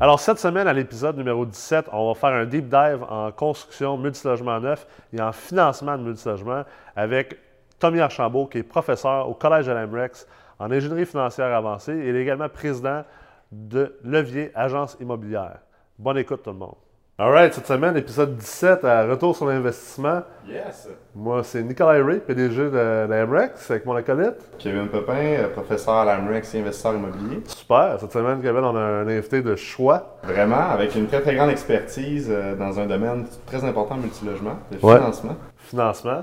Alors, cette semaine, à l'épisode numéro 17, on va faire un deep dive en construction multilogement neuf et en financement de multilogement avec Tommy Archambault, qui est professeur au Collège de l'Amrex en ingénierie financière avancée et est également président de Levier Agence immobilière. Bonne écoute, tout le monde. All right, cette semaine, épisode 17, à Retour sur l'investissement. Yes! Moi, c'est Nicolas Ray, PDG de l'Amrex, avec mon acolyte. Kevin Pepin, euh, professeur à l'AMREX et investisseur immobilier. Super. Cette semaine, Kevin, on a un invité de choix. Vraiment, avec une très très grande expertise euh, dans un domaine très important, multilogement, le Ouais. financement. financement.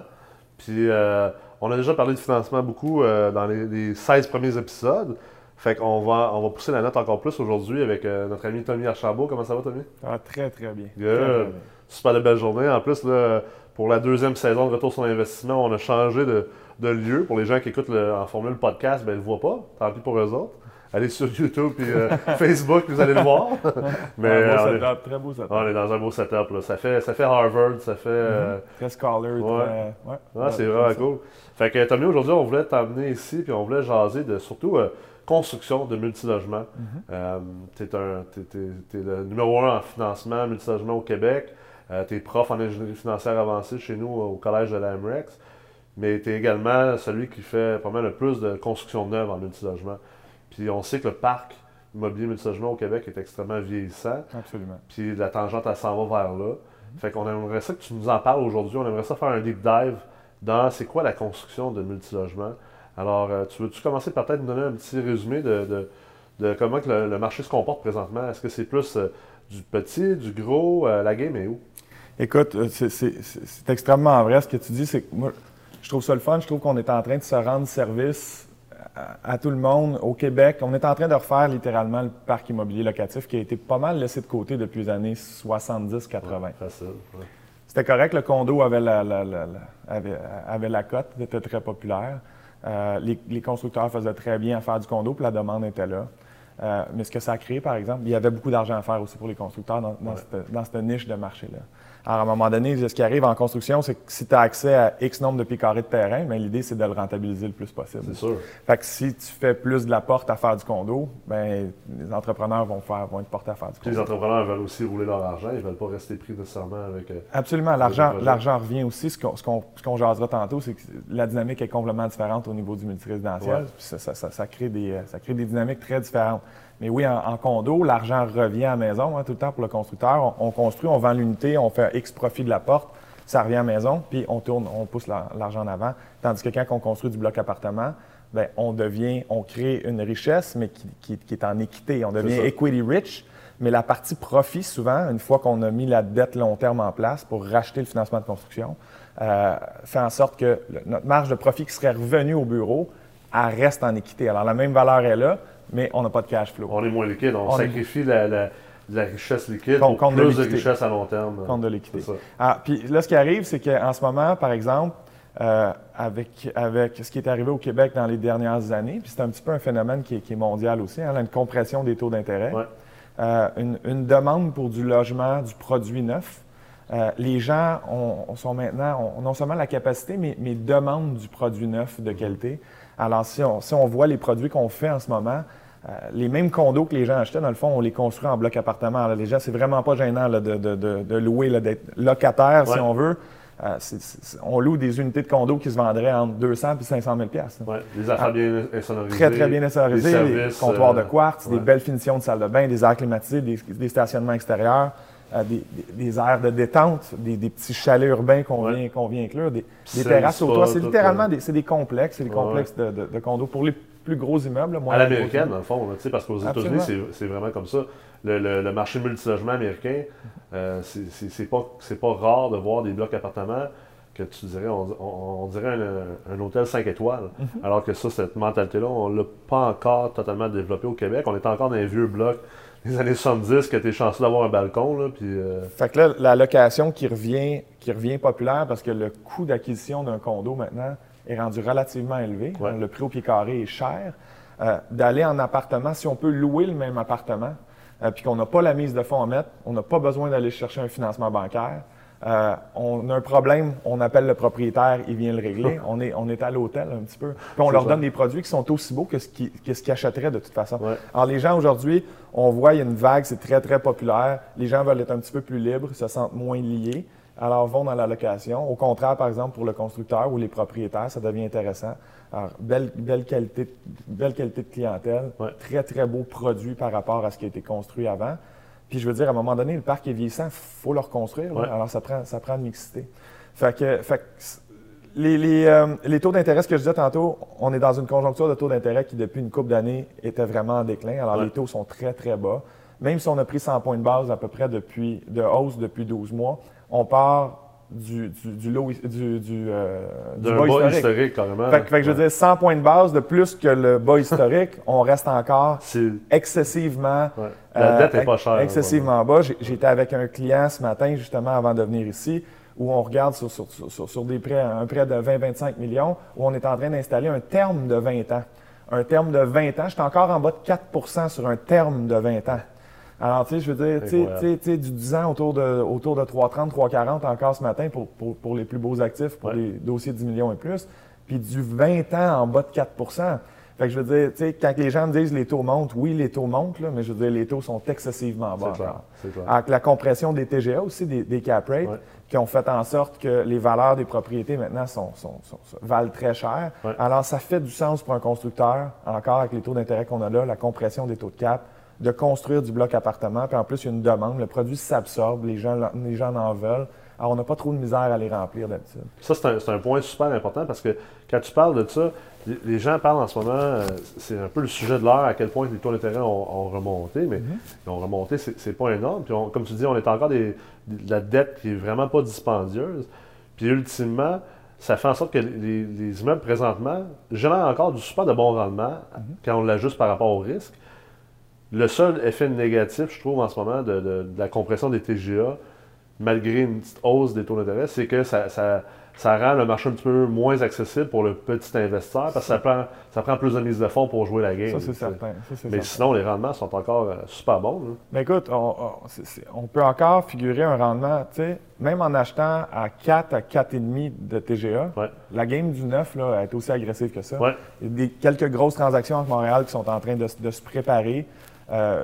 Puis euh, on a déjà parlé de financement beaucoup euh, dans les, les 16 premiers épisodes. Fait qu'on va, on va pousser la note encore plus aujourd'hui avec euh, notre ami Tommy Archambault. Comment ça va, Tommy? Va très, très bien. Good. Très, très bien. Super de belle journée. En plus, là, pour la deuxième saison de Retour sur l'investissement, on a changé de, de lieu. Pour les gens qui écoutent le- en formule podcast, ben, ils ne le voient pas. Tant pis pour eux autres. Allez sur YouTube et euh, Facebook, vous allez le voir. Mais Un beau euh, on, est, setup, très beau setup. on est dans un beau setup. là. Ça, fait, ça fait Harvard, ça fait... euh, Très scholar, Ouais. Ouais. Ah, Ouais, c'est vraiment cool. Fait que Tommy, aujourd'hui, on voulait t'emmener ici, puis on voulait jaser de surtout euh, construction de multilogements. Mhm. Euh, t'es- t'es le numéro un en financement multilogement au Québec. Euh, t'es prof en ingénierie financière avancée chez nous au collège de l'AMREX. Mais t'es également celui qui fait pas mal le plus de construction neuve en multilogement. Puis on sait que le parc immobilier multilogement au Québec est extrêmement vieillissant. Absolument. Puis la tangente, elle s'en va vers là. Fait qu'on aimerait ça que tu nous en parles aujourd'hui. On aimerait ça faire un deep dive dans c'est quoi la construction de multilogement. Alors, euh, tu veux-tu commencer par peut-être nous donner un petit résumé de, de- de comment que le, le marché se comporte présentement? Est-ce que c'est plus euh, du petit, du gros? Euh, la game est où? Écoute, c'est- extrêmement vrai ce que tu dis. C'est que moi, je trouve ça le fun. Je trouve qu'on est en train de se rendre service à, à tout le monde au Québec. On est en train de refaire littéralement le parc immobilier locatif qui a été pas mal laissé de côté depuis les années 70-80. Facile. ouais. C'était correct, le condo avait la, la- la- la- avait, avait la cote, était très populaire. Euh, les, les constructeurs faisaient très bien à faire du condo, puis la demande était là. Euh, mais ce que ça a créé, par exemple, il y avait beaucoup d'argent à faire aussi pour les constructeurs dans, dans Ouais. cette, dans cette niche de marché-là. Alors, à un moment donné, ce qui arrive en construction, c'est que si tu as accès à X nombre de pieds carrés de terrain, mais l'idée, c'est de le rentabiliser le plus possible. C'est sûr. Fait que si tu fais plus de la porte à faire du condo, ben les entrepreneurs vont, faire, vont être portés à faire du condo. les entrepreneurs veulent aussi rouler leur argent. Ils ne veulent pas rester pris nécessairement avec. euh, Absolument. L'argent, l'argent revient aussi. Ce qu'on, ce qu'on, ce qu'on jasera tantôt, c'est que la dynamique est complètement différente au niveau du multirésidentiel. Ouais. Ça, ça- ça- ça crée des, euh, ça crée des dynamiques très différentes. Mais oui, en, en condo, l'argent revient à la maison hein, tout le temps pour le constructeur. On, on construit, on vend l'unité, on fait X profit de la porte, ça revient à la maison, puis on tourne, on pousse la- l'argent en avant. Tandis que quand on construit du bloc appartement, ben, on devient, on crée une richesse, mais qui, qui- qui est en équité. On devient equity rich. Mais la partie profit, souvent, une fois qu'on a mis la dette long terme en place pour racheter le financement de construction, euh, fait en sorte que le- notre marge de profit qui serait revenue au bureau, elle reste en équité. Alors, la même valeur est là, mais on n'a pas de cash flow. On est moins liquide. On, On est- sacrifie la, la- la richesse liquide pour de plus de richesse à long terme. compte de l'équité. Ah, puis là, ce qui arrive, c'est qu'en ce moment, par exemple, euh, avec, avec ce qui est arrivé au Québec dans les dernières années, puis c'est un petit peu un phénomène qui est, qui est mondial aussi, hein, une compression des taux d'intérêt, Ouais. euh, une, une demande pour du logement, du produit neuf. Euh, les gens ont, ont- sont maintenant, ont non seulement la capacité, mais, mais demandent du produit neuf de qualité. Alors, si on, si on voit les produits qu'on fait en ce moment, euh, les mêmes condos que les gens achetaient, dans le fond, on les construit en bloc appartement. Là, les gens, c'est vraiment pas gênant là, de, de- de- de louer, d'être locataire, Ouais. si on veut. Euh, on loue des unités de condos qui se vendraient entre 200 et 500 000 là. Ouais, les affaires bien insonorisées. Très, très bien insonorisés, les des services, comptoirs de euh, quartz, des belles finitions de salle de bain, des airs climatisés, des, des stationnements extérieurs, euh, des, des- des aires de détente, des, des petits chalets urbains qu'on Ouais. vient, qu'on vient inclure, des, terrasses au toit. C'est littéralement euh, des, c'est des complexes, c'est des Ouais, complexes de, de- de condos pour les plus gros immeubles. là, À l'américaine, dans le fond, là, parce qu'aux États-Unis, c'est vraiment comme ça. Le, le- le marché multilogement américain, euh, c'est- pas, c'est pas rare de voir des blocs appartements que tu dirais, on, on- on dirait un, un hôtel 5 étoiles. Mm-hmm. Alors que ça, cette mentalité-là, on l'a pas encore totalement développée au Québec. On est encore dans les vieux blocs des années 70 que tu es chanceux d'avoir un balcon. Là, puis, euh, Fait que là, la location qui revient, qui revient populaire parce que le coût d'acquisition d'un condo maintenant est rendu relativement élevé. Ouais. Le prix au pied carré est cher. Euh, D'aller en appartement, si on peut louer le même appartement, euh, puis qu'on n'a pas la mise de fonds à mettre, on n'a pas besoin d'aller chercher un financement bancaire. Euh, on a un problème, on appelle le propriétaire, il vient le régler. on, est, on est à l'hôtel un petit peu. Puis on leur donne des produits qui sont aussi beaux que ce qu'ils achèteraient de toute façon. Alors les gens aujourd'hui, on voit, il y a une vague, c'est très, très populaire. Les gens veulent être un petit peu plus libres, se sentent moins liés. Alors, vont dans la location. Au contraire, par exemple, pour le constructeur ou les propriétaires, ça devient intéressant. Alors, belle, belle, qualité, belle qualité de clientèle, très, très beau produit par rapport à ce qui a été construit avant. Puis je veux dire, à un moment donné, le parc est vieillissant, il faut le reconstruire. Alors, ça prend, ça prend de mixité. Fait que, fait les, euh, les, taux d'intérêt, ce que je disais tantôt, on est dans une conjoncture de taux d'intérêt qui, depuis une couple d'années, était vraiment en déclin. Alors, les taux sont très, très bas. Même si on a pris 100 points de base à peu près depuis, de hausse depuis 12 mois, on part du, du, du lot du, du, euh, du bas, historique. historique carrément. Fait, fait que je veux dire, 100 points de base de plus que le bas historique, on reste encore excessivement. Ouais. La dette n'est euh, pas chère. Excessivement bas. J'étais avec un client ce matin, justement, avant de venir ici, où on regarde sur, sur, sur, sur des prêts, un prêt de 20-25 millions, où on est en train d'installer un terme de 20 ans. Un terme de 20 ans, j'étais encore en bas de 4 sur un terme de 20 ans. Alors, tu sais, je veux dire, tu sais, du 10 ans autour de, autour de 3,30, 3,40 encore ce matin pour, pour, pour, les plus beaux actifs, pour les dossiers de 10 millions et plus, puis du 20 ans en bas de 4 fait que je veux dire, tu sais, quand les gens me disent les taux montent, oui, les taux montent, là, mais je veux dire, les taux sont excessivement bas. C'est clair, Avec la compression des TGA aussi, des, des cap rates, qui ont fait en sorte que les valeurs des propriétés maintenant sont, sont, sont, valent très cher. Alors, ça fait du sens pour un constructeur, encore avec les taux d'intérêt qu'on a là, la compression des taux de cap, de construire du bloc appartement. Puis en plus, il y a une demande. Le produit s'absorbe, les gens, les gens en veulent. Alors, on n'a pas trop de misère à les remplir d'habitude. Ça, c'est un, point super important parce que quand tu parles de ça, les gens parlent en ce moment, euh, c'est un peu le sujet de l'heure, à quel point les taux d'intérêt ont, ont, remonté, mais mm-hmm. ils ont remonté, c'est pas énorme. Puis, comme tu dis, on est encore des, de la dette qui est vraiment pas dispendieuse. Puis, ultimement, ça fait en sorte que les, immeubles présentement génèrent encore du super de bon rendement mm-hmm. quand on l'ajuste par rapport au risque. Le seul effet négatif, je trouve, en ce moment, de, la compression des TGA, malgré une petite hausse des taux d'intérêt, c'est que ça, ça rend le marché un petit peu moins accessible pour le petit investisseur parce que ça prend, ça prend plus de mise de fonds pour jouer la game. Ça, c'est certain. Mais sinon, les rendements sont encore euh, super bons. Mais écoute, on, peut encore figurer un rendement, tu sais, même en achetant à 4 à 4,5 de TGA, la game du 9 là, est aussi agressive que ça. Il y a des, quelques grosses transactions entre Montréal qui sont en train de, se préparer. Euh,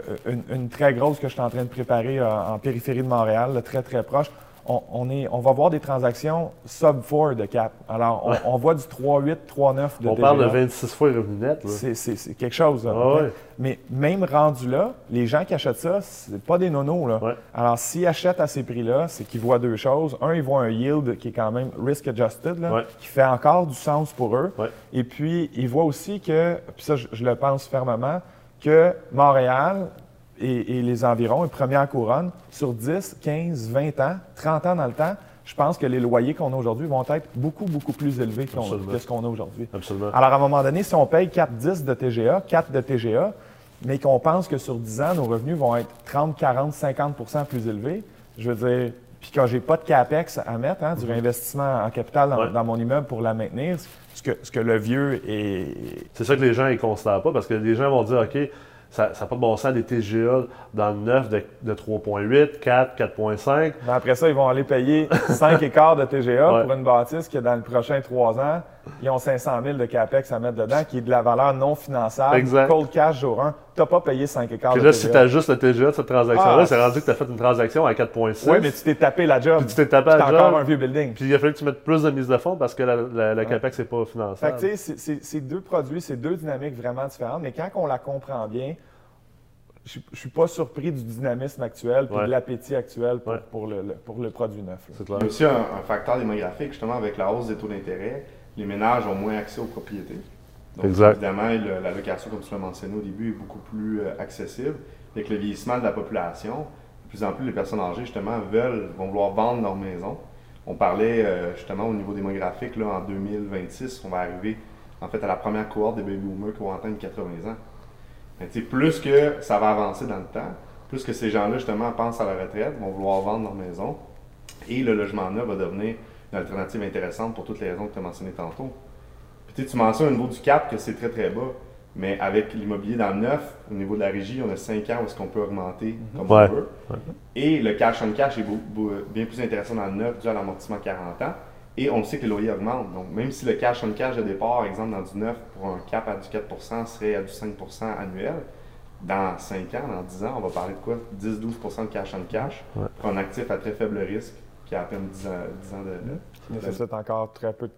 une, très grosse que je suis en train de préparer euh, en périphérie de Montréal, très très proche on, est, on va voir des transactions sub 4 de cap. Alors, on, voit du 3,8, 3,9 de On parle de 26 fois revenu net. C'est quelque chose. Ah Mais même rendu là, les gens qui achètent ça, c'est pas des nonos. Là. Alors, s'ils achètent à ces prix-là, c'est qu'ils voient deux choses. Un, ils voient un yield qui est quand même risk adjusted, qui fait encore du sens pour eux. Et puis, ils voient aussi que, puis ça, je le pense fermement, que Montréal, et, les environs, une première couronne, sur 10, 15, 20 ans, 30 ans dans le temps, je pense que les loyers qu'on a aujourd'hui vont être beaucoup, beaucoup plus élevés que ce qu'on a aujourd'hui. Alors, à un moment donné, si on paye 4, 10 de TGA, 4 de TGA, mais qu'on pense que sur 10 ans, nos revenus vont être 30, 40, 50% plus élevés, je veux dire, puis quand j'ai pas de CAPEX à mettre, hein, du mm-hmm. réinvestissement en capital dans, mon immeuble pour la maintenir, ce que, ce que le vieux est... C'est ça que les gens ne considèrent pas, parce que les gens vont dire, OK, ça n'a pas de bon sens des TGA dans le 9 de, de 3,8, 4, 4,5. après ça, ils vont aller payer 5 écarts de TGA pour une bâtisse qui, dans le prochain 3 ans, ils ont 500 000 de CAPEX à mettre dedans, qui est de la valeur non finançable. Exact. Cold cash jour 1. Tu n'as pas payé 5 écarts Puis là, si tu as juste le TGA de cette transaction-là, ah. c'est rendu que tu as fait une transaction à 4,6. Oui, mais tu t'es tapé la job. Puis tu t'es tapé la job. encore un vieux building. Puis il a fallu que tu mettes plus de mise de fonds parce que la, CAPEX n'est pas finançable. Fait que tu sais, c'est deux produits, c'est deux dynamiques vraiment différentes. Mais quand on la comprend bien, je ne suis pas surpris du dynamisme actuel et de l'appétit actuel pour, le, pour, le, produit neuf. C'est Il y a aussi un, facteur démographique, justement, avec la hausse des taux d'intérêt, les ménages ont moins accès aux propriétés. Donc, évidemment, la location, comme tu l'as mentionné au début, est beaucoup plus euh, accessible. Avec le vieillissement de la population, de plus en plus, les personnes âgées, justement, veulent, vont vouloir vendre leur maison. On parlait, euh, justement, au niveau démographique, là, en 2026, on va arriver, en fait, à la première cohorte des baby boomers qui vont atteindre 80 ans plus que ça va avancer dans le temps, plus que ces gens-là, justement, pensent à la retraite, vont vouloir vendre leur maison, et le logement neuf va devenir une alternative intéressante pour toutes les raisons que tu as mentionnées tantôt. Puis tu mentionnes au niveau du cap que c'est très très bas. Mais avec l'immobilier dans le neuf, au niveau de la régie, on a 5 ans où est-ce qu'on peut augmenter mhm. comme on veut. Et le cash on cash est bien plus intéressant dans le neuf dû à l'amortissement 40 ans. Et on sait que les loyers augmentent. Donc, même si le cash on cash de départ, par exemple, dans du neuf, pour un cap à du 4% serait à du 5% annuel, dans 5 ans, dans 10 ans, on va parler de quoi? 10-12% de cash on cash pour un actif à très faible risque qui a à peine 10 ans, 10 ans de. Ça nécessite encore très peu de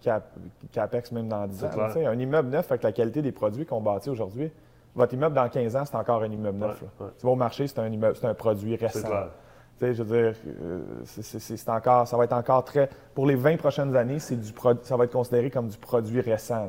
capex même dans 10 ans. Un immeuble neuf avec la qualité des produits qu'on bâtit aujourd'hui, votre immeuble dans 15 ans, c'est encore un immeuble neuf. Tu vas au marché, c'est un, immeuble, c'est un produit récent. je veux dire, euh, c'est, encore, ça va être encore très. Pour les 20 prochaines années, c'est du ça va être considéré comme du produit récent.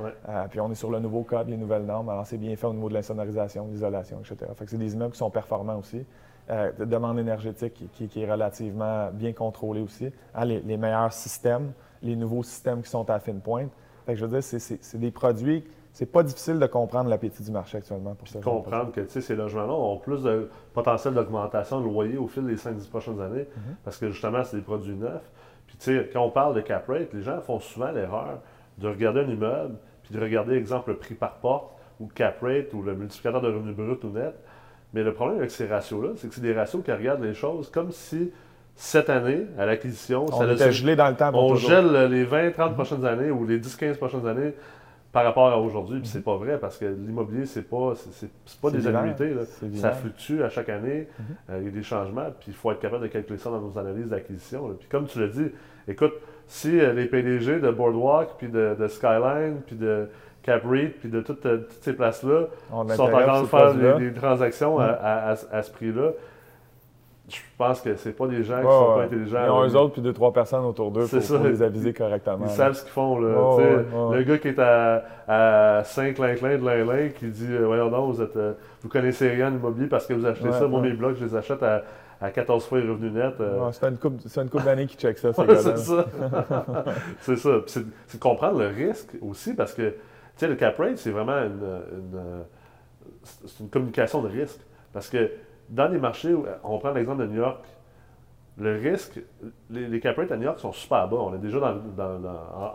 Euh, puis on est sur le nouveau code, les nouvelles normes. Alors c'est bien fait au niveau de l'insonorisation, l'isolation, etc. Fait que c'est des immeubles qui sont performants aussi. Euh, de demande énergétique qui, est relativement bien contrôlée aussi. Hein, les, meilleurs systèmes, les nouveaux systèmes qui sont à fine pointe. Fait que je veux dire, c'est des produits c'est pas difficile de comprendre l'appétit du marché actuellement pour ça. Comprendre que ces logements-là ont plus de potentiel d'augmentation de loyer au fil des 5-10 prochaines années mm-hmm. parce que justement, c'est des produits neufs. Puis, tu sais, quand on parle de cap rate, les gens font souvent l'erreur de regarder un immeuble puis de regarder, exemple, le prix par porte ou le cap rate ou le multiplicateur de revenus brut ou net. Mais le problème avec ces ratios-là, c'est que c'est des ratios qui regardent les choses comme si cette année, à l'acquisition, on était gelé dans le temps. on gèle les 20, 30 prochaines années ou les 10, 15 prochaines années par rapport à aujourd'hui. Puis c'est pas vrai parce que l'immobilier, c'est pas, c'est, pas des annuités. Ça fluctue à chaque année. Mhm. Euh, il y a des changements. Puis il faut être capable de calculer ça dans nos analyses d'acquisition. Puis comme tu l'as dit, écoute, si euh, les PDG de Boardwalk, puis de, Skyline, puis de CapRead, puis de toutes, euh, toutes ces places-là sont en train de faire des, transactions mhm. à, ce prix-là, je pense que c'est pas des gens qui sont pas intelligents. Ils ont eux autres puis deux, trois personnes autour d'eux pour, les aviser correctement. Ils savent ce qu'ils font. Là, le gars qui est à, à Saint-Clinclin de l'Inlin qui dit euh, Voyons donc, vous, êtes, euh, vous connaissez rien en immobilier parce que vous achetez ça. Moi, mes blocs, je les achète à, à 14 fois les revenus nets. Euh. c'est une couple, une d'années qui check ça, c'est ça. c'est ça. C'est de comprendre le risque aussi parce que le cap rate, c'est vraiment une, une, une communication de risque. Parce que dans les marchés, on prend l'exemple de New York, le risque, les, cap rates à New York sont super bas. On est déjà dans,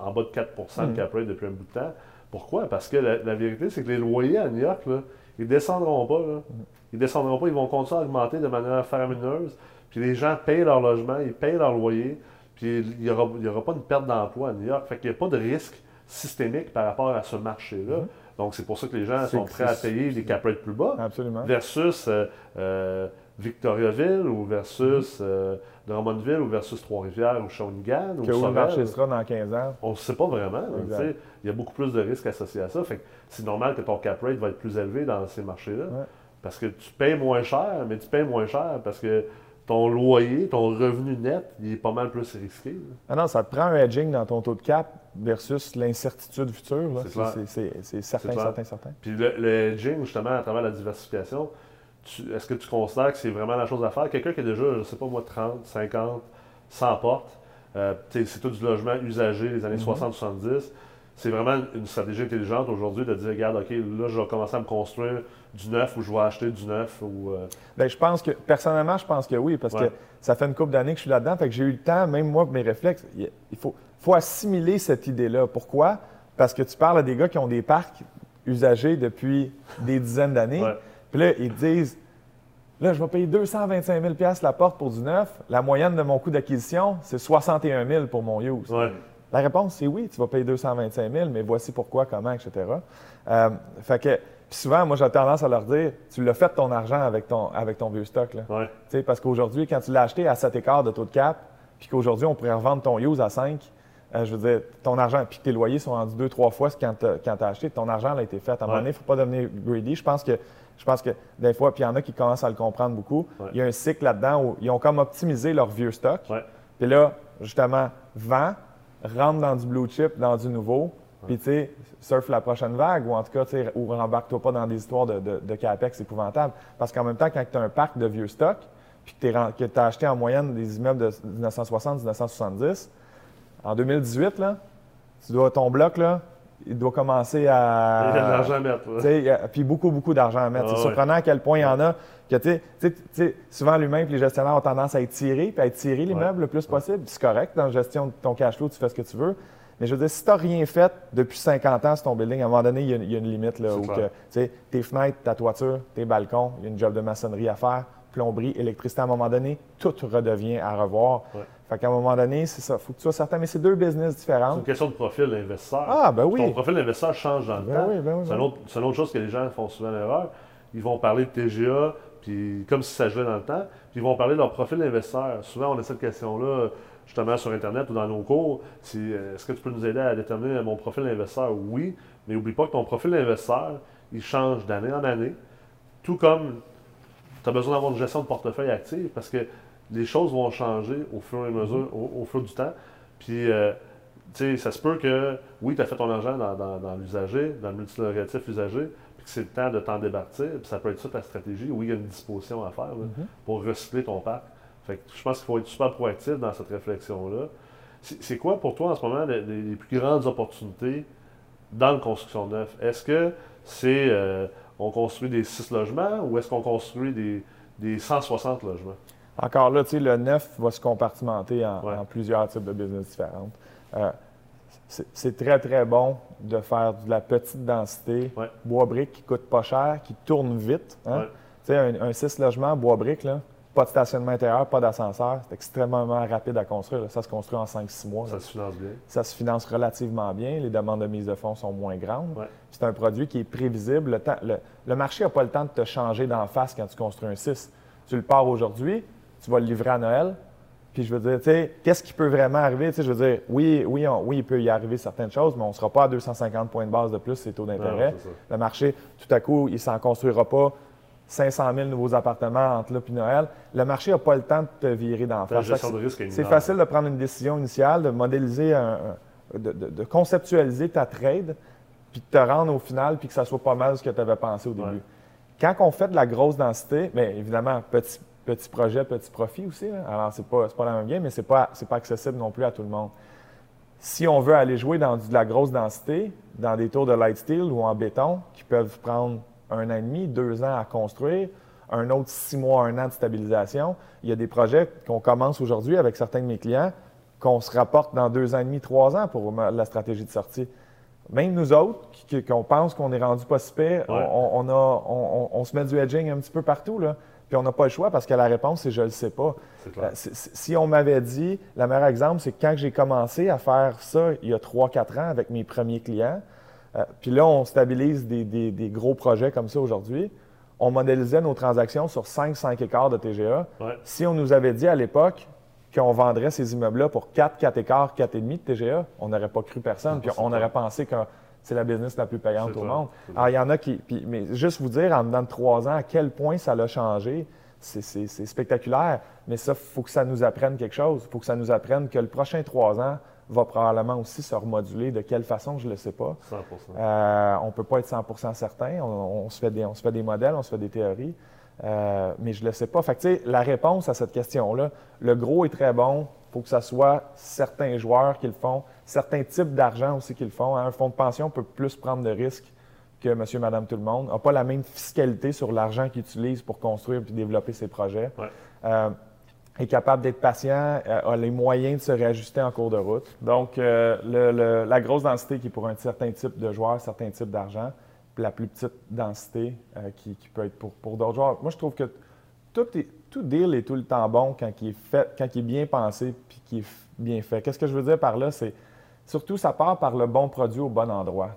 en, bas de 4% de mm. cap rate depuis un bout de temps. Pourquoi? Parce que la, vérité, c'est que les loyers à New York, là, ils ne descendront pas. Là. Mm. Ils descendront pas, ils vont continuer à augmenter de manière faramineuse. Puis les gens payent leur logement, ils payent leur loyer, puis il n'y aura, aura, pas de perte d'emploi à New York. Fait qu'il n'y a pas de risque systémique par rapport à ce marché-là. Mm. Donc, c'est pour ça que les gens sont prêts à payer des cap rates plus bas. Absolument. Versus euh, euh, Victoriaville ou versus mm-hmm. euh, Drummondville ou versus Trois-Rivières ou Shawinigan. Que où le marché sera dans 15 ans. On ne sait pas vraiment. Il y a beaucoup plus de risques associés à ça. c'est normal que ton cap rate va être plus élevé dans ces marchés-là. Parce que tu payes moins cher, mais tu payes moins cher parce que ton loyer, ton revenu net, il est pas mal plus risqué. Ah non, ça te prend un hedging dans ton taux de cap versus l'incertitude future. C'est certain, certain, certain. Puis le, hedging, justement, à travers la diversification, est-ce que tu considères que c'est vraiment la chose à faire? Quelqu'un qui a déjà, je ne sais pas moi, 30, 50, 100 portes, euh, c'est tout du logement usagé des années 60-70. Mm-hmm. C'est vraiment une stratégie intelligente aujourd'hui de dire, regarde, OK, là, je vais commencer à me construire du neuf ou je vais acheter du neuf? Ou, euh? Bien, je pense que, personnellement, je pense que oui, parce que ça fait une couple d'années que je suis là-dedans, fait que j'ai eu le temps, même moi, mes réflexes, il faut, faut assimiler cette idée-là. Pourquoi? Parce que tu parles à des gars qui ont des parcs usagés depuis des dizaines d'années, puis là, ils disent, là, je vais payer 225 000 la porte pour du neuf, la moyenne de mon coût d'acquisition, c'est 61 000 pour mon use. La réponse, c'est oui, tu vas payer 225 000, mais voici pourquoi, comment, etc. Euh, fait que puis souvent, moi, j'ai tendance à leur dire tu l'as fait ton argent avec ton, avec ton vieux stock. Là. Parce qu'aujourd'hui, quand tu l'as acheté à 7 écarts de taux de cap, puis qu'aujourd'hui, on pourrait revendre ton use à 5, euh, je veux dire, ton argent, puis que tes loyers sont rendus deux, trois fois quand tu as, acheté, ton argent a été fait. À un moment donné, il ne faut pas devenir greedy. Je pense que, je pense que des fois, puis il y en a qui commencent à le comprendre beaucoup. Il y a un cycle là-dedans où ils ont comme optimisé leur vieux stock. Puis là, justement, vend, rentre dans du blue chip, dans du nouveau, puis, tu sais, surfe la prochaine vague, ou en tout cas, tu sais, ou rembarque-toi pas dans des histoires de, de, CAPEX épouvantables. Parce qu'en même temps, quand tu as un parc de vieux stocks, puis que tu as acheté en moyenne des immeubles de 1960-1970, en 2018, là, tu dois, ton bloc, là, il doit commencer à. Il y a de l'argent à mettre. Puis beaucoup, beaucoup d'argent à mettre. c'est ah surprenant à quel point il y en a que, tu sais, souvent l'humain et les gestionnaires ont tendance à étirer, puis à étirer l'immeuble le plus possible. C'est correct. Dans la gestion de ton cash flow, tu fais ce que tu veux. Mais je veux dire, si tu n'as rien fait depuis 50 ans sur ton building, à un moment donné, il y a, une limite là, où que, tes fenêtres, ta toiture, tes balcons, il y a une job de maçonnerie à faire, plomberie, électricité, à un moment donné, tout redevient à revoir. Fait qu'à un moment donné, c'est ça. faut que tu sois certain, mais c'est deux business différents. C'est une question de profil d'investisseur. Ah, ben oui. Ton profil d'investisseur change dans le ben temps. Oui, ben oui, c'est, une autre, c'est une autre chose que les gens font souvent l'erreur. Ils vont parler de TGA, puis comme si ça jouait dans le temps, puis ils vont parler de leur profil d'investisseur. Souvent, on a cette question-là justement sur Internet ou dans nos cours. Euh, est-ce que tu peux nous aider à déterminer mon profil d'investisseur? Oui, mais n'oublie pas que ton profil d'investisseur, il change d'année en année. Tout comme tu as besoin d'avoir une gestion de portefeuille active parce que les choses vont changer au fur et à mesure, au, fur du temps. Puis, euh, tu sais, ça se peut que, oui, tu as fait ton argent dans, l'usager, dans le multilocatif usager, puis que c'est le temps de t'en débarquer, puis ça peut être ça ta stratégie. Oui, il y a une disposition à faire mm-hmm. pour recycler ton parc. Fait que je pense qu'il faut être super proactif dans cette réflexion-là. C'est quoi pour toi en ce moment les, plus grandes opportunités dans la construction neuve? Est-ce que c'est euh, on construit des 6 logements ou est-ce qu'on construit des, des 160 logements? Encore là, tu sais, le neuf va se compartimenter en, plusieurs types de business différentes. Euh, c'est très, très bon de faire de la petite densité, bois brique qui coûte pas cher, qui tourne vite. Hein? Tu sais, un, 6 logements, bois brique, là, pas de stationnement intérieur, pas d'ascenseur. C'est extrêmement rapide à construire. Ça se construit en 5-6 mois. Ça se finance bien. Ça se finance relativement bien. Les demandes de mise de fonds sont moins grandes. C'est un produit qui est prévisible. Le, marché n'a pas le temps de te changer d'en face quand tu construis un 6. Tu le pars aujourd'hui, tu vas le livrer à Noël. Puis je veux dire, tu sais, qu'est-ce qui peut vraiment arriver? je veux dire, oui, oui, oui, il peut y arriver certaines choses, mais on ne sera pas à 250 points de base de plus ces taux d'intérêt. Le marché, tout à coup, il ne s'en construira pas 500 000 nouveaux appartements entre là et Noël. Le marché n'a pas le temps de te virer d'en face. C'est facile de prendre une décision initiale, de modéliser, de, conceptualiser ta trade, puis de te rendre au final, puis que ça soit pas mal ce que tu avais pensé au début. Quand on fait de la grosse densité, bien évidemment, petit, petit projet, petit profit aussi. Alors, ce n'est pas, pas la même game, mais ce n'est pas, pas accessible non plus à tout le monde. Si on veut aller jouer dans de la grosse densité, dans des tours de light steel ou en béton, qui peuvent prendre un an et demi, deux ans à construire, un autre six mois, un an de stabilisation. Il y a des projets qu'on commence aujourd'hui avec certains de mes clients qu'on se rapporte dans deux ans et demi, trois ans pour la stratégie de sortie. Même nous autres, qu'on pense qu'on est rendu pas si on, on, se met du hedging un petit peu partout, là. Puis on n'a pas le choix parce que la réponse, c'est je ne le sais pas. Euh, si on m'avait dit, le meilleur exemple, c'est quand j'ai commencé à faire ça il y a trois, quatre ans avec mes premiers clients, euh, puis là, on stabilise des, gros projets comme ça aujourd'hui. On modélisait nos transactions sur 5, 5 écarts de TGA. Si on nous avait dit à l'époque qu'on vendrait ces immeubles-là pour 4, 4 écarts, 4,5 de TGA, on n'aurait pas cru personne. Puis on aurait pensé que c'est la business la plus payante au monde. Alors, il y en a qui. mais juste vous dire, en dedans de trois ans, à quel point ça l'a changé, c'est spectaculaire. Mais ça, il faut que ça nous apprenne quelque chose. Il faut que ça nous apprenne que le prochain trois ans, va probablement aussi se remoduler. De quelle façon, je ne le sais pas. 100 euh, On ne peut pas être 100% certain. On, se fait des, on se fait des modèles, on se fait des théories, euh, mais je ne le sais pas. Fait que, la réponse à cette question-là, le gros est très bon. Il faut que ce soit certains joueurs qui le font, certains types d'argent aussi qui le font. Un fonds de pension peut plus prendre de risques que monsieur, madame, tout le monde. n'a pas la même fiscalité sur l'argent qu'il utilise pour construire et développer ses projets. Euh, est capable d'être patient, euh, a les moyens de se réajuster en cours de route. Donc, euh, la grosse densité qui est pour un certain type de joueur, certain type d'argent, la plus petite densité euh, qui, peut être pour, d'autres joueurs. Moi, je trouve que tout, est, tout deal est tout le temps bon quand il est fait, quand il est bien pensé puis qu'il est bien fait. Qu'est-ce que je veux dire par là? C'est surtout, ça part par le bon produit au bon endroit.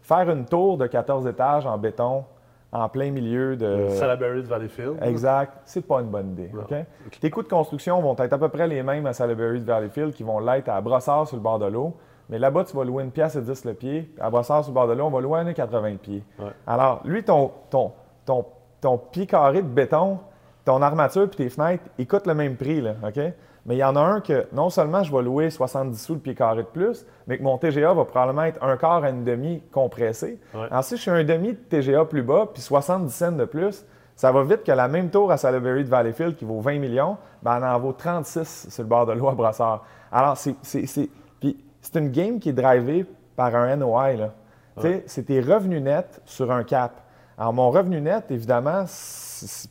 Faire une tour de 14 étages en béton, en plein milieu de. Salaberry de Valleyfield. Exact. C'est pas une bonne idée. Tes coûts de construction vont être à peu près les mêmes à Salaberry de Valleyfield qui vont l'être à Brossard sur le bord de l'eau. Mais là-bas, tu vas louer une pièce et 10 le pied. À Brossard sur le bord de l'eau, on va louer un 80 pieds. Alors, lui, ton, ton, ton, ton pied carré de béton, ton armature puis tes fenêtres, ils coûtent le même prix. Là, OK? Mais il y en a un que non seulement je vais louer 70 sous le pied carré de plus, mais que mon TGA va probablement être un quart à une demi compressé. Alors, si je suis un demi de TGA plus bas, puis 70 cents de plus, ça va vite que la même tour à Salaberry de Valleyfield qui vaut 20 millions, ben, elle en vaut 36 sur le bord de l'eau à Brassard. Alors, c'est, c'est une game qui est drivée par un NOI. C'est tes revenus nets sur un cap. Alors, mon revenu net, évidemment,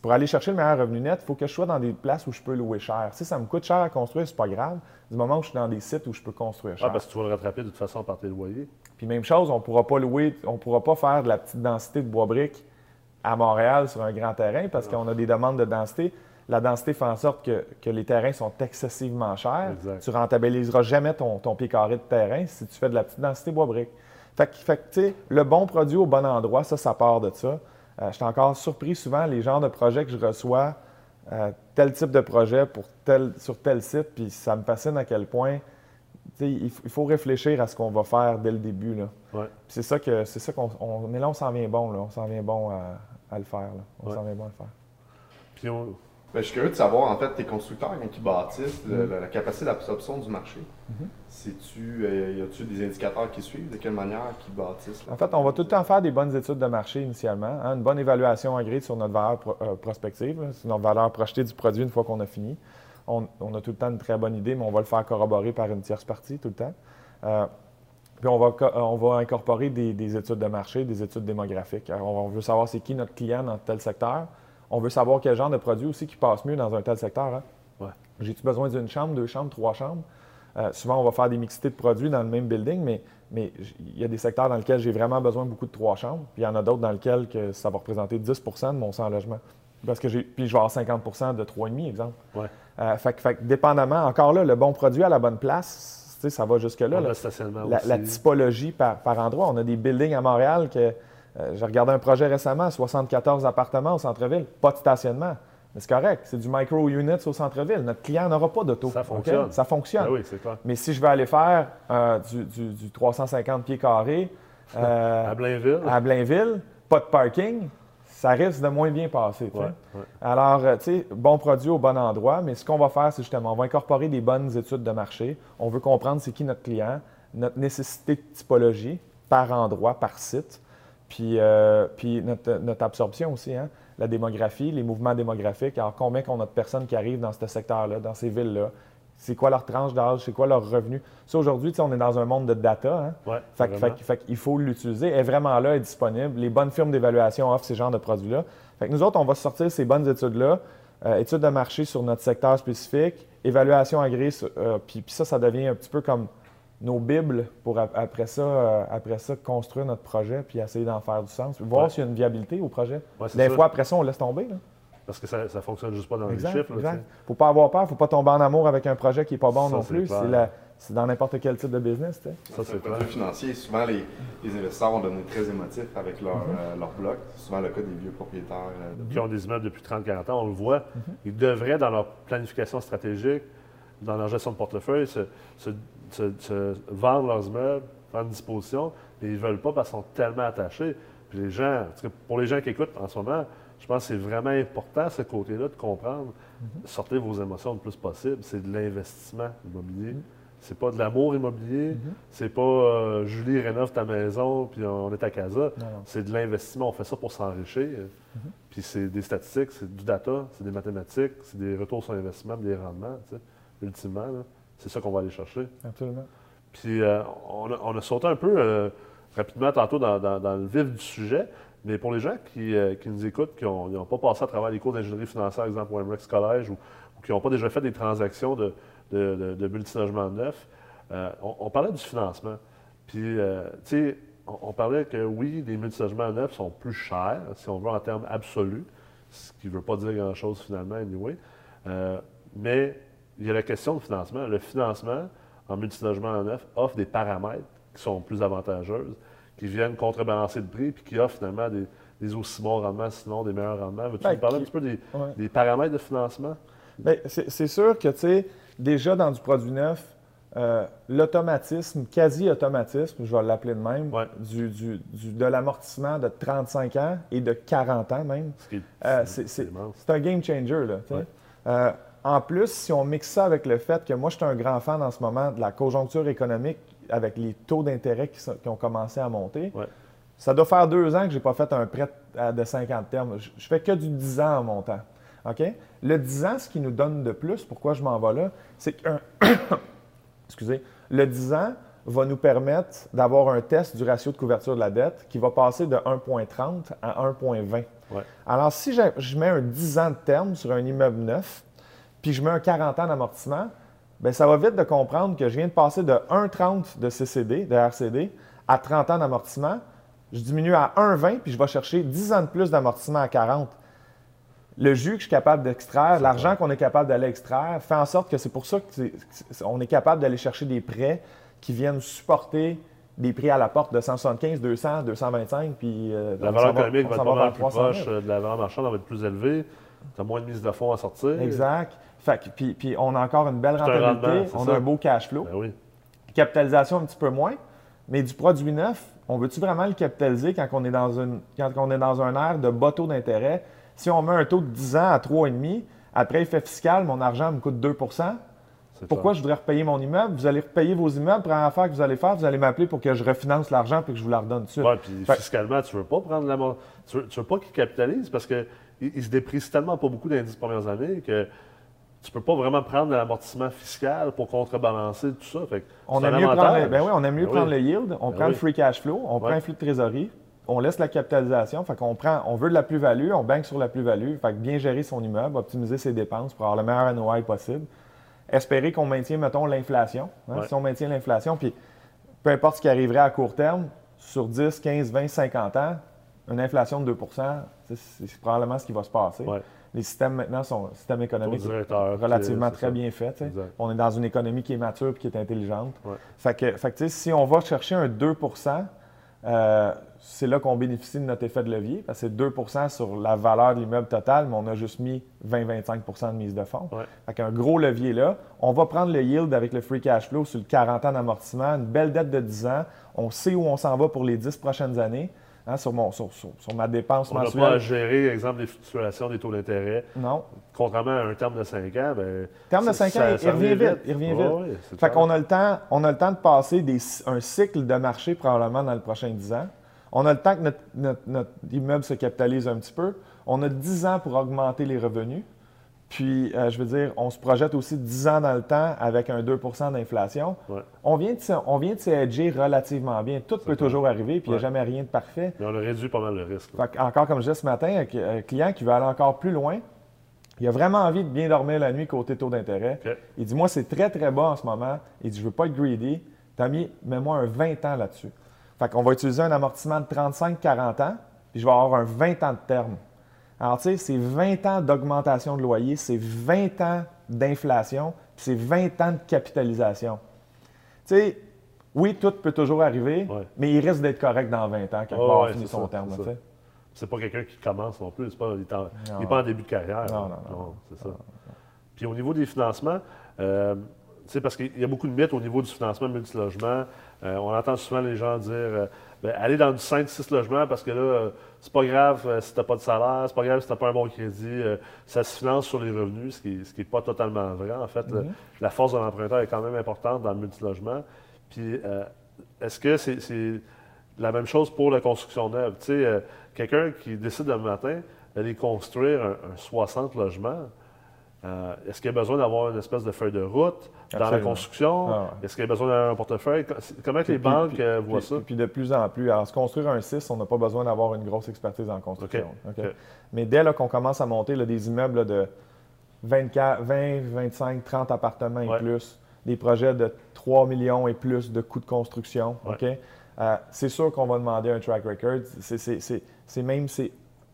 pour aller chercher le meilleur revenu net, il faut que je sois dans des places où je peux louer cher. Si ça me coûte cher à construire, c'est pas grave. Du moment où je suis dans des sites où je peux construire cher. Ah, parce que tu vas le rattraper de toute façon par tes loyers. Puis même chose, on ne pourra pas louer, on pourra pas faire de la petite densité de bois briques à Montréal sur un grand terrain parce qu'on a des demandes de densité. La densité fait en sorte que, les terrains sont excessivement chers. Tu ne rentabiliseras jamais ton, ton pied carré de terrain si tu fais de la petite densité bois briques. Fait que, fait tu sais, le bon produit au bon endroit, ça, ça part de ça. Euh, je suis encore surpris souvent les genres de projets que je reçois, euh, tel type de projet pour tel, sur tel site, puis ça me fascine à quel point il, faut réfléchir à ce qu'on va faire dès le début. Là. C'est ça que c'est ça qu'on. mais là, on s'en vient bon, là. On s'en vient bon à, le faire. On s'en vient bon à le faire. Puis on, ben, je suis curieux de savoir, en fait, tes constructeurs, quand ils bâtissent, mm-hmm. la capacité d'absorption du marché. Mm-hmm. tu euh, y a-tu des indicateurs qui suivent? De quelle manière ils bâtissent? En fait, on va tout le temps faire des bonnes études de marché initialement. Hein, une bonne évaluation agréée sur notre valeur euh, prospective, sur notre valeur projetée du produit une fois qu'on a fini. On, a tout le temps une très bonne idée, mais on va le faire corroborer par une tierce partie tout le temps. Euh, puis on va, on va incorporer des, études de marché, des études démographiques. on veut savoir c'est qui notre client dans tel secteur on veut savoir quel genre de produit aussi qui passe mieux dans un tel secteur. Hein. J'ai-tu besoin d'une chambre, deux chambres, trois chambres? Euh, souvent, on va faire des mixités de produits dans le même building, mais, mais il y a des secteurs dans lesquels j'ai vraiment besoin de beaucoup de trois chambres, puis il y en a d'autres dans lesquels que ça va représenter 10% de mon sans logement. Parce que j'ai, puis je vais avoir 50% de 3,5, exemple. Ouais. Euh, fait, dépendamment, encore là, le bon produit à la bonne place, ça va jusque-là. la, typologie par, par endroit. On a des buildings à Montréal que euh, j'ai regardé un projet récemment, 74 appartements au centre-ville, pas de stationnement. Mais c'est correct, c'est du micro-units au centre-ville. Notre client n'aura pas d'auto. Ça fonctionne. Ça fonctionne. Ben oui, c'est clair. Mais si je veux aller faire euh, du, 350 pieds carrés euh, à Blainville, à Blainville, pas de parking, ça risque de moins bien passer. Alors, tu sais, bon produit au bon endroit, mais ce qu'on va faire, c'est justement, on va incorporer des bonnes études de marché. On veut comprendre c'est qui notre client, notre nécessité de typologie par endroit, par site. Puis, euh, puis notre, absorption aussi, hein? la démographie, les mouvements démographiques. Alors, combien qu'on a de personnes qui arrivent dans ce secteur-là, dans ces villes-là? C'est quoi leur tranche d'âge? C'est quoi leur revenu? Ça, aujourd'hui, on est dans un monde de data. Hein? fait, qu'il faut l'utiliser. Elle est vraiment là, elle est disponible. Les bonnes firmes d'évaluation offrent ces genres de produits-là. Fait que nous autres, on va sortir ces bonnes études-là, euh, études de marché sur notre secteur spécifique, évaluation agréée. Euh, puis, puis ça, ça devient un petit peu comme nos bibles pour après ça, euh, après ça construire notre projet puis essayer d'en faire du sens. Voir s'il y a une viabilité au projet. Des fois, après ça, on laisse tomber. Parce que ça ne fonctionne juste pas dans les chiffres. Il ne faut pas avoir peur, il ne faut pas tomber en amour avec un projet qui n'est pas bon non plus. C'est dans n'importe quel type de business. Ça, c'est le financier. Souvent, les, investisseurs vont devenir très émotifs avec leur, euh, leur bloc. C'est souvent le cas des vieux propriétaires. Euh, qui ont des immeubles depuis 30-40 ans, on le voit. Mm-hmm. Ils devraient, dans leur planification stratégique, dans leur gestion de portefeuille, se, se, vendre leurs immeubles, prendre disposition, mais ils ne veulent pas parce qu'ils sont tellement attachés. les gens, pour les gens qui écoutent en ce moment, je pense que c'est vraiment important, ce côté-là, de comprendre. Mm-hmm. Sortez vos émotions le plus possible. C'est de l'investissement immobilier. Mm-hmm. C'est pas de l'amour immobilier. Mm-hmm. C'est pas euh, Julie rénove ta maison puis on est à casa. C'est de l'investissement. On fait ça pour s'enrichir. Puis c'est des statistiques, c'est du data, c'est des mathématiques, c'est des retours sur investissement, des rendements. Ultimement. Là. C'est ça qu'on va aller chercher. Absolument. Puis euh, on, a, sauté un peu euh, rapidement tantôt dans, le vif du sujet, mais pour les gens qui, euh, nous écoutent, qui n'ont pas passé à travers les cours d'ingénierie financière, exemple au MREX College, ou, qui n'ont pas déjà fait des transactions de, de, de, multilogement neuf, on, parlait du financement. Puis, tu sais, on, parlait que oui, les multilogements neufs sont plus chers, si on veut, en termes absolus, ce qui ne veut pas dire grand-chose finalement, anyway. mais il y a la question de financement. Le financement en multilogement neuf offre des paramètres qui sont plus avantageuses, qui viennent contrebalancer le prix, puis qui offrent finalement des, aussi bons rendements, sinon des meilleurs rendements. Veux-tu ben, nous parler un petit peu des, paramètres de financement? Bien, c'est sûr que, tu sais, déjà dans du produit neuf, euh, l'automatisme, quasi-automatisme, je vais l'appeler de même, du, de l'amortissement de 35 ans et de 40 ans même, euh, c'est un game changer. Là, euh, en plus, si on mixe ça avec le fait que moi, je suis un grand fan en ce moment de la conjoncture économique avec les taux d'intérêt qui, ont commencé à monter, ça doit faire deux ans que je n'ai pas fait un prêt de 50 termes. Je, ne fais que du 10 ans en montant. OK? Le 10 ans, ce qui nous donne de plus, pourquoi je m'en vais là, c'est qu'un. Excusez. Le 10 ans, va nous permettre d'avoir un test du ratio de couverture de la dette qui va passer de 1,30 à 1,20. Alors, si je mets un 10 ans de terme sur un immeuble neuf, puis je mets un 40 ans d'amortissement, bien, ça va vite de comprendre que je viens de passer de 1,30 de CCD, de RCD, à 30 ans d'amortissement. Je diminue à 1,20, puis je vais chercher 10 ans de plus d'amortissement à 40 le jus que je suis capable d'extraire, l'argent qu'on est capable d'aller extraire, fait en sorte que c'est pour ça qu'on est, capable d'aller chercher des prêts qui viennent supporter des prix à la porte de 175, 200, 225, puis... Euh, la valeur économique va être plus proche euh, de la valeur marchande, va être plus élevée. Tu as moins de mise de fonds à sortir. Exact. Fait puis, puis, on a encore une belle rentabilité, on a un beau cash flow. Ben oui. Capitalisation un petit peu moins, mais du produit neuf, on veut-tu vraiment le capitaliser quand on est dans, une, quand on est dans un air de bas taux d'intérêt? Si on met un taux de 10 ans à 3,5, après effet fiscal, mon argent me coûte 2% pourquoi je voudrais repayer mon immeuble? Vous allez repayer vos immeubles, première affaire que vous allez faire, vous allez m'appeler pour que je refinance l'argent et que je vous la redonne dessus. Oui, puis fiscalement, tu ne veux pas prendre la Tu veux, veux pas qu'ils capitalisent parce qu'ils se déprécient tellement pas beaucoup dans les 10 premières années que tu ne peux pas vraiment prendre l'amortissement fiscal pour contrebalancer tout ça. on, aime mieux prendre le, ben oui, on aime mieux ben prendre le yield, on ben prend le free cash flow, on prend un flux de trésorerie, on laisse la capitalisation, fait qu'on prend, on veut de la plus-value, on banque sur la plus-value, fait que bien gérer son immeuble, optimiser ses dépenses pour avoir le meilleur NOI possible. Espérer qu'on maintient, mettons, l'inflation. Hein, si on maintient l'inflation, puis peu importe ce qui arriverait à court terme, sur 10, 15, 20, 50 ans, une inflation de 2% c'est probablement ce qui va se passer. Les systèmes maintenant sont systèmes économiques relativement très bien faits. On est dans une économie qui est mature et qui est intelligente. Fait que, fait si on va chercher un 2% euh, c'est là qu'on bénéficie de notre effet de levier, parce que c'est 2% sur la valeur de l'immeuble total, mais on a juste mis 20-25% de mise de fonds. Fait qu'un gros levier là. On va prendre le yield avec le free cash flow sur le 40 ans d'amortissement, une belle dette de 10 ans. On sait où on s'en va pour les 10 prochaines années. Hein, sur, mon, sur, ma dépense mensuelle. On n'a pas à gérer, exemple, les fluctuations des taux d'intérêt. Non. Contrairement à un terme de 5 ans, bien, terme de 5 ans, il, revient vite. Il revient vite. fait qu'on a le temps, on a le temps de passer un cycle de marché probablement dans le prochain 10 ans. On a le temps que notre, immeuble se capitalise un petit peu. On a 10 ans pour augmenter les revenus. Puis, euh, je veux dire, on se projette aussi 10 ans dans le temps avec un 2% d'inflation. On vient de, on vient de relativement bien. Tout peut toujours arriver, puis il n'y a jamais rien de parfait. Mais on a réduit pas mal le risque. encore comme je disais ce matin, un client qui veut aller encore plus loin, il a vraiment envie de bien dormir la nuit côté taux d'intérêt. Il dit Moi, c'est très, très bas en ce moment. Il dit Je ne veux pas être greedy. T'as mis, mets-moi un 20 ans là-dessus. Fait qu'on va utiliser un amortissement de 35-40 ans, puis je vais avoir un 20 ans de terme. Alors, tu sais, c'est 20 ans d'augmentation de loyer, c'est 20 ans d'inflation, puis c'est 20 ans de capitalisation. Tu sais, oui, tout peut toujours arriver, mais il risque d'être correct dans 20 ans quand il va avoir fini son terme. C'est pas quelqu'un qui commence non plus. Pas, il n'est pas en début de carrière. Non, non, non. c'est ça. Puis au niveau des financements, euh, parce qu'il y a beaucoup de mythes au niveau du financement multilogement. Euh, on entend souvent les gens dire euh, ben, allez dans du 5-6 logements parce que là, euh, c'est pas grave si tu n'as pas de salaire, c'est pas grave si tu n'as pas un bon crédit. ça se finance sur les revenus, ce qui n'est pas totalement vrai. En fait, mhm. la force de l'emprunteur est quand même importante dans le multilogement. Puis, est-ce que c'est la même chose pour la construction neuve? Tu sais, quelqu'un qui décide le matin d'aller construire un 60 logements, euh, est-ce qu'il y a besoin d'avoir une espèce de feuille de route dans la construction? Ah, Est-ce qu'il y a besoin d'un portefeuille? Comment les banques euh, voient ça? Puis de plus en plus. Alors, se construire un 6, on n'a pas besoin d'avoir une grosse expertise en construction. Mais dès qu'on commence à monter des immeubles de 24, 20, 25, 30 appartements et plus, des projets de 3 millions et plus de coûts de construction, euh, c'est sûr qu'on va demander un track record. C'est même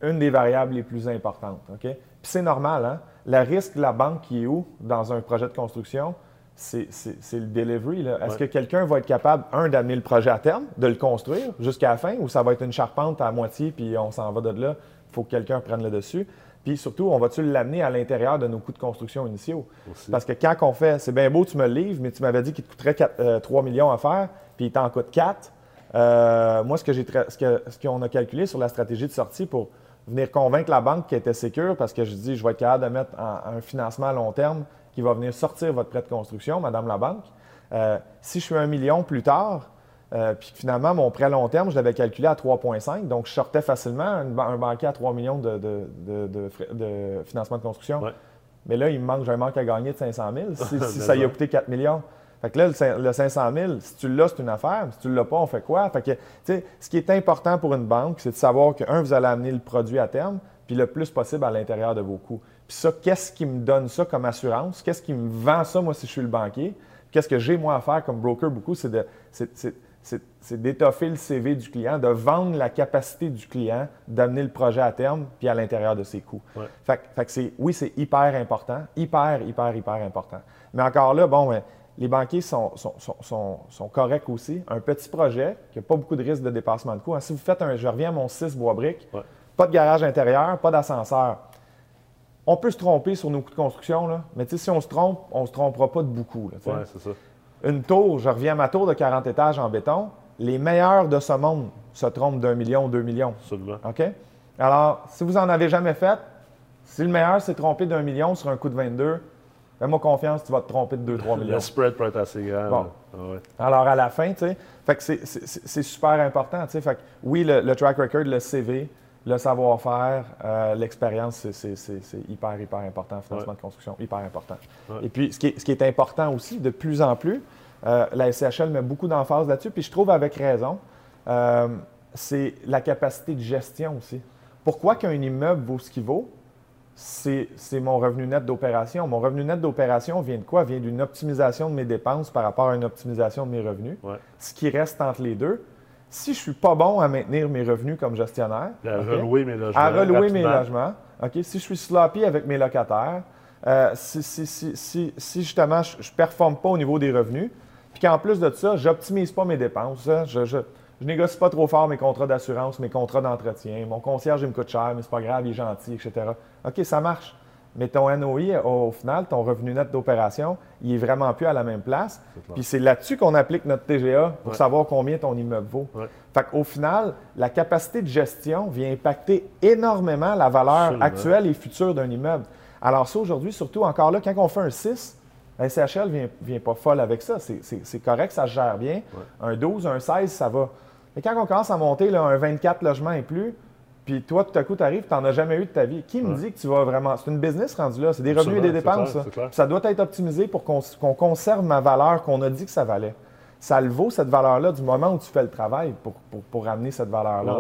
une des variables les plus importantes. Puis c'est normal, hein? Le risque de la banque qui est où dans un projet de construction? C'est le delivery. Est-ce que quelqu'un va être capable, un, d'amener le projet à terme, de le construire jusqu'à la fin, ou ça va être une charpente à moitié, puis on s'en va de là, il faut que quelqu'un prenne le dessus? Puis surtout, on va-tu l'amener à l'intérieur de nos coûts de construction initiaux? Parce que quand on fait, c'est bien beau, tu me le livres, mais tu m'avais dit qu'il te coûterait 3 euh, millions à faire, puis il t'en coûte 4. Euh, moi, ce qu'on ce que, a calculé sur la stratégie de sortie pour venir convaincre la banque qu'elle était sécure parce que je dis, je vais être capable de mettre un, financement à long terme qui va venir sortir votre prêt de construction, Madame la banque. Euh, si je suis un million plus tard, euh, puis finalement, mon prêt à long terme, je l'avais calculé à 3,5, donc je sortais facilement un, banquier à 3 millions de, financement de construction. Mais là, il me manque, j'ai un manque à gagner de 500 000 si, ça y a coûté 4 millions. Fait que là, le, 500 000, si tu l'as, c'est une affaire. Si tu ne l'as pas, on fait quoi? Fait que, tu sais, ce qui est important pour une banque, c'est de savoir que, un, vous allez amener le produit à terme, puis le plus possible à l'intérieur de vos coûts. Puis ça, qu'est-ce qui me donne ça comme assurance? Qu'est-ce qui me vend ça, moi, si je suis le banquier? Qu'est-ce que j'ai, moi, à faire comme broker beaucoup? C'est de, c'est d'étoffer le CV du client, de vendre la capacité du client d'amener le projet à terme puis à l'intérieur de ses coûts. Fait, que oui, c'est hyper important, hyper, hyper, hyper important. Mais encore là, bon, les banquiers sont, sont, corrects aussi. Un petit projet qui n'a pas beaucoup de risque de dépassement de coûts. Hein, si vous faites un, je reviens à mon 6 bois briques, pas de garage intérieur, pas d'ascenseur. On peut se tromper sur nos coûts de construction, là, mais si on se trompe, on ne se trompera pas de beaucoup. Oui, c'est ça. Une tour, je reviens à ma tour de 40 étages en béton. Les meilleurs de ce monde se trompent d'un million ou deux millions. Absolument. OK? Alors, si vous n'en avez jamais fait, si le meilleur s'est trompé d'un million sur un coup de 22, fais-moi confiance, tu vas te tromper de 2-3 millions. Le spread peut être assez grand. Ah Alors, à la fin, tu sais, c'est super important. Tu sais, fait oui, le, track record, le CV, le savoir-faire, euh, l'expérience, c'est hyper, hyper important. Financement de construction, hyper important. Et puis, ce qui, est, ce qui, est, important aussi, de plus en plus, euh, la SCHL met beaucoup d'emphase là-dessus, puis je trouve avec raison, euh, c'est la capacité de gestion aussi. Pourquoi qu'un immeuble vaut ce qu'il vaut? C'est mon revenu net d'opération. Mon revenu net d'opération vient de quoi? Vient d'une optimisation de mes dépenses par rapport à une optimisation de mes revenus. Ce qui reste entre les deux, si je ne suis pas bon à maintenir mes revenus comme gestionnaire, à relouer mes logements, à relouer mes logements, si je suis sloppy avec mes locataires, euh, si, si, justement je ne performe pas au niveau des revenus, puis qu'en plus de ça, je n'optimise pas mes dépenses, hein, je, je, négocie pas trop fort mes contrats d'assurance, mes contrats d'entretien, mon concierge il me coûte cher, mais c'est pas grave, il est gentil, etc. OK, ça marche. Mais ton NOI, au final, ton revenu net d'opération, il est vraiment plus à la même place. Puis c'est là-dessus qu'on applique notre TGA pour savoir combien ton immeuble vaut. Fait qu'au final, la capacité de gestion vient impacter énormément la valeur actuelle et future d'un immeuble. Alors ça, aujourd'hui, surtout encore là, quand on fait un 6, la SCHL vient, vient pas folle avec ça. C'est correct, ça se gère bien. Un 12, un 16, ça va. Mais quand on commence à monter là, un 24 logements et plus, puis toi, tout à coup, tu arrives, tu n'en as jamais eu de ta vie. Qui me dit que tu vas vraiment. C'est une business rendu là, c'est des revenus et des dépenses. ça. doit être optimisé pour qu'on conserve ma valeur qu'on a dit que ça valait. Ça le vaut, cette valeur-là, du moment où tu fais le travail pour, pour, ramener cette valeur-là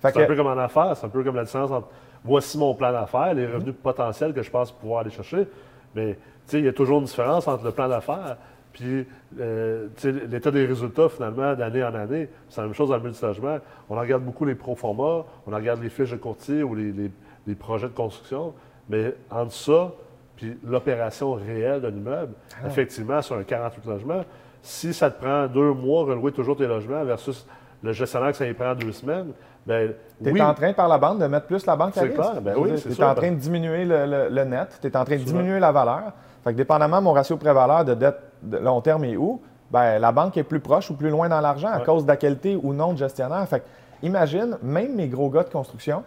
C'est un peu comme en affaires, c'est un peu comme la différence entre voici mon plan d'affaires, les revenus potentiels que je pense pouvoir aller chercher. Mais il y a toujours une différence entre le plan d'affaires puis euh, l'état des résultats, finalement, d'année en année, c'est la même chose dans le multilogement. On regarde beaucoup les pro-formats, on regarde les fiches de courtier ou les, projets de construction, mais entre ça puis l'opération réelle d'un immeuble, ah. effectivement, sur un 48 logements, si ça te prend deux mois relouer toujours tes logements versus le gestionnaire que ça y prend deux semaines, bien, tu es en train, par la banque, de mettre plus la banque à risque. Clair, ben oui, Tu es en train de diminuer le, net, tu es en train de diminuer la valeur. Fait que dépendamment mon ratio pré-valeur de dette de long terme et où, ben, la banque est plus proche ou plus loin dans l'argent à cause de la qualité ou non de gestionnaire. Fait imagine, même mes gros gars de construction,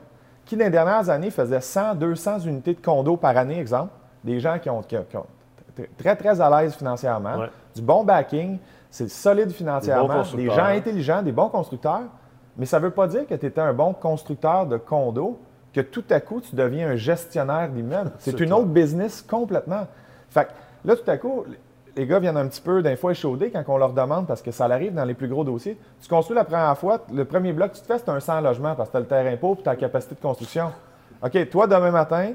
qui dans les dernières années faisaient 100, 200 unités de condo par année, exemple, des gens qui ont, très, très à l'aise financièrement, du bon backing, c'est solide financièrement, des, gens intelligents, des bons constructeurs, mais ça ne veut pas dire que tu étais un bon constructeur de condo, que tout à coup, tu deviens un gestionnaire d'immeubles. C'est une autre business complètement. Fait là, tout à coup, les gars viennent un petit peu d'un fois échaudés quand on leur demande, parce que ça arrive dans les plus gros dossiers. Tu construis la première fois, le premier bloc que tu te fais, c'est un 100 logements parce que tu as le terrain pauvre et tu as la capacité de construction. OK, toi, demain matin,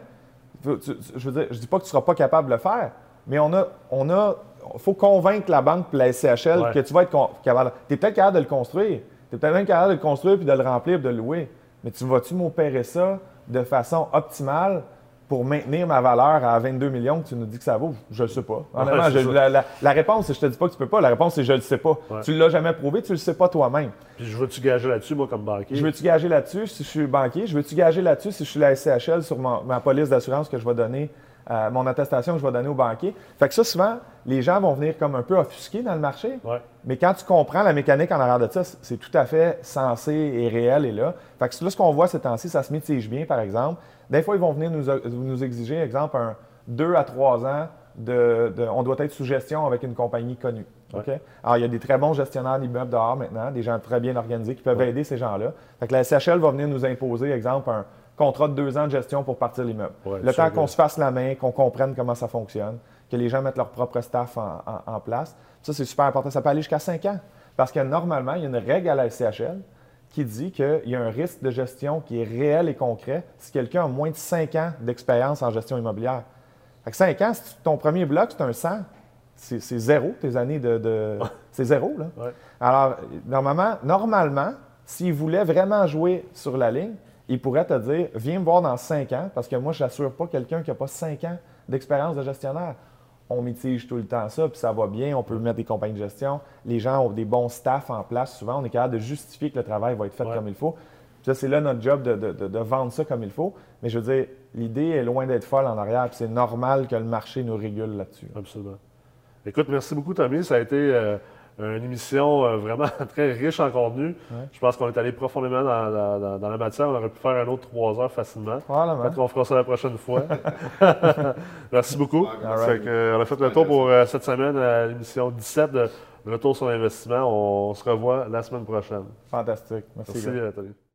je veux dire, je dis pas que tu ne seras pas capable de le faire, mais on a, on a, faut convaincre la banque et la SCHL que tu vas être capable. Tu es peut-être capable de le construire. Tu es peut-être même capable de le construire puis de le remplir et de le louer. Mais tu vas-tu m'opérer ça de façon optimale? Pour maintenir ma valeur à 22 millions que tu nous dis que ça vaut? Je ne sais pas. Honnêtement, la, réponse, c'est je te dis pas que tu peux pas. La réponse, c'est je ne le sais pas. Tu ne l'as jamais prouvé, tu ne le sais pas toi-même. Puis je veux-tu gager là-dessus, moi, comme banquier? Je veux-tu gager là-dessus si je suis banquier? Je veux-tu gager là-dessus si je suis la SCHL sur ma police d'assurance que je vais donner euh, mon attestation que je vais donner au banquier. Fait que ça, souvent, les gens vont venir comme un peu offusqués dans le marché. Mais quand tu comprends la mécanique en arrière de ça, c'est tout à fait sensé et réel et là. Fait que là, ce qu'on voit ces temps-ci, ça se mitige bien, par exemple. Des fois, ils vont venir nous, nous exiger, exemple, un 2 à 3 ans de, on doit être sous gestion avec une compagnie connue. Alors, il y a des très bons gestionnaires d'immeubles dehors maintenant, des gens très bien organisés qui peuvent aider ces gens-là. Fait que la SHL va venir nous imposer, exemple, un, contrat de deux ans de gestion pour partir l'immeuble. le temps qu'on se fasse la main, qu'on comprenne comment ça fonctionne, que les gens mettent leur propre staff en, place. Ça, c'est super important. Ça peut aller jusqu'à 5 ans. Parce que normalement, il y a une règle à la SCHL qui dit qu'il y a un risque de gestion qui est réel et concret si quelqu'un a moins de 5 ans d'expérience en gestion immobilière. Fait que 5 ans, si ton premier bloc, c'est un 100, c'est zéro, tes années de. c'est zéro, là. Alors, normalement, normalement s'il voulait vraiment jouer sur la ligne, il pourrait te dire Viens me voir dans 5 ans, parce que moi, je n'assure pas quelqu'un qui n'a pas 5 ans d'expérience de gestionnaire. On mitige tout le temps ça, puis ça va bien, on peut mettre des compagnies de gestion. Les gens ont des bons staffs en place. Souvent, on est capable de justifier que le travail va être fait comme il faut. ça, c'est là notre job de, vendre ça comme il faut. Mais je veux dire, l'idée est loin d'être folle en arrière, puis c'est normal que le marché nous régule là-dessus. Absolument. Écoute, merci beaucoup, Tommy. Ça a été. Euh, une émission euh, vraiment très riche en contenu. Je pense qu'on est allé profondément dans, la matière. On aurait pu faire un autre trois heures facilement. Peut-être qu'on fera ça la prochaine fois. Merci beaucoup. on a fait le tour pour euh, cette semaine à l'émission 17 de Retour sur l'investissement. On, se revoit la semaine prochaine. Fantastique. Merci. Merci